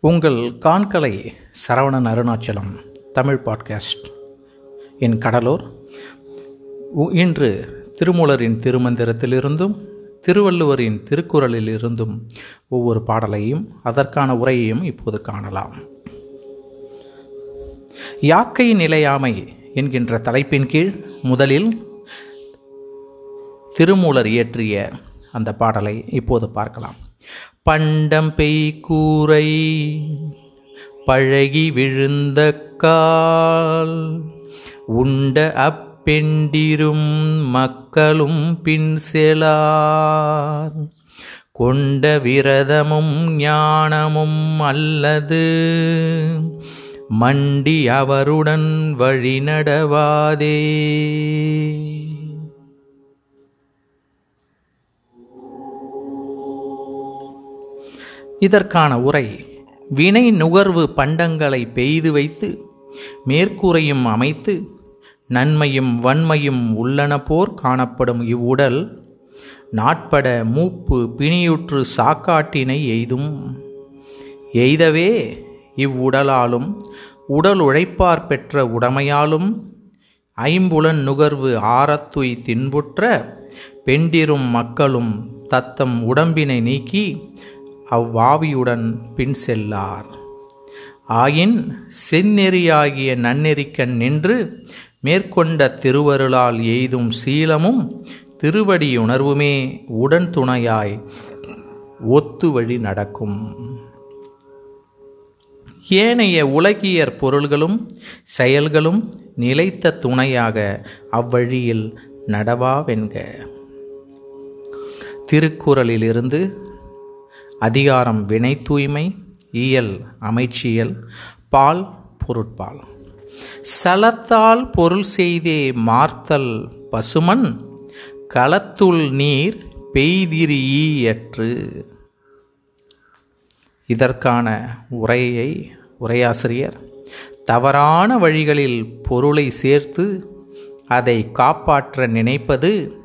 உங்கள் காண்கலை சரவணன் அருணாச்சலம் தமிழ் பாட்காஸ்ட். என் கடலூர். உ- இன்று திருமூலரின் திருமந்திரத்திலிருந்தும் திருவள்ளுவரின் திருக்குறளிலிருந்தும் ஒவ்வொரு பாடலையும் அதற்கான உரையையும் இப்போது காணலாம். யாக்கை நிலையாமை என்கின்ற தலைப்பின் கீழ் முதலில் திருமூலர் இயற்றிய அந்த பாடலை இப்போது பார்க்கலாம். பண்டம் பெய் கூரை பழகி விழுந்த கால். உண்ட அப்பெண்டிரும் மக்களும் பின் செலார். கொண்ட விரதமும் ஞானமும் அல்லது மண்டி அவருடன் வழிநடவாதே இதற்கான உரை வினை நுகர்வு பண்டங்களை பெய்து வைத்து மேற்கூரையும் அமைத்து நன்மையும் வன்மையும் உள்ளன போர் காணப்படும் இவ்வுடல் நாட்பட மூப்பு பிணியுற்று சாக்காட்டினை எய்தும். எய்தவே இவ்வுடலாலும் உடல் உழைப்பார் பெற்ற உடமையாலும் ஐம்புலன் நுகர்வு ஆரத்துய் தின்புற்ற பெண்டிரும் மக்களும் தத்தம் உடம்பினை நீக்கி அவ்வாவியுடன் பின் செல்லார். ஆயின் செந்நெறியாகிய நன்னெறிக்கண் நின்று மேற்கொண்ட திருவருளால் எய்தும் சீலமும் திருவடியுணர்வுமே உடன் துணையாய் ஒத்து வழி நடக்கும். ஏனைய உலகியற் பொருள்களும் செயல்களும் நிலைத்த துணையாக அவ்வழியில் நடவாவென்க. திருக்குறளிலிருந்து அதிகாரம் வினை தூய்மை இயல் அமைச்சியல் பால் பொருட்பால். சலத்தால் பொருள் செய்தே மார்த்தல் பசுமன் களத்துள் நீர் பெய்திரியற்று இதற்கான உரையை உரையாசிரியர் தவறான வழிகளில் பொருளை சேர்த்து அதை காப்பாற்ற நினைப்பது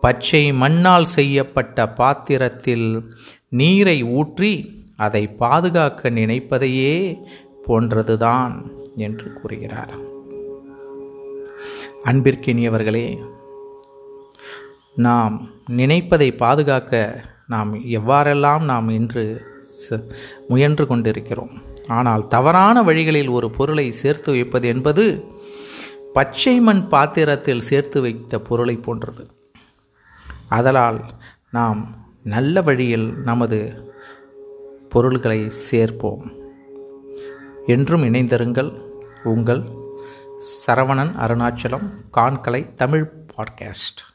பச்சை மண்ணால் செய்யப்பட்ட பாத்திரத்தில் நீரை ஊற்றி அதை பாதுகாக்க நினைப்பதையே போன்றதுதான் என்று கூறுகிறார். அன்பிற்கினியவர்களே நாம் நினைப்பதை பாதுகாக்க நாம் எவ்வாறெல்லாம் நாம் இன்று ச- முயன்று கொண்டிருக்கிறோம். ஆனால் தவறான வழிகளில் ஒரு பொருளை சேர்த்து வைப்பது என்பது பச்சை மண் பாத்திரத்தில் சேர்த்து வைத்த பொருளை போன்றது. அதனால் நாம் நல்ல வழியில் நமது பொருள்களை சேர்ப்போம். என்றும் இணைந்திருங்கள் உங்கள் சரவணன் அருணாச்சலம் கான்கலை தமிழ் பாட்காஸ்ட்.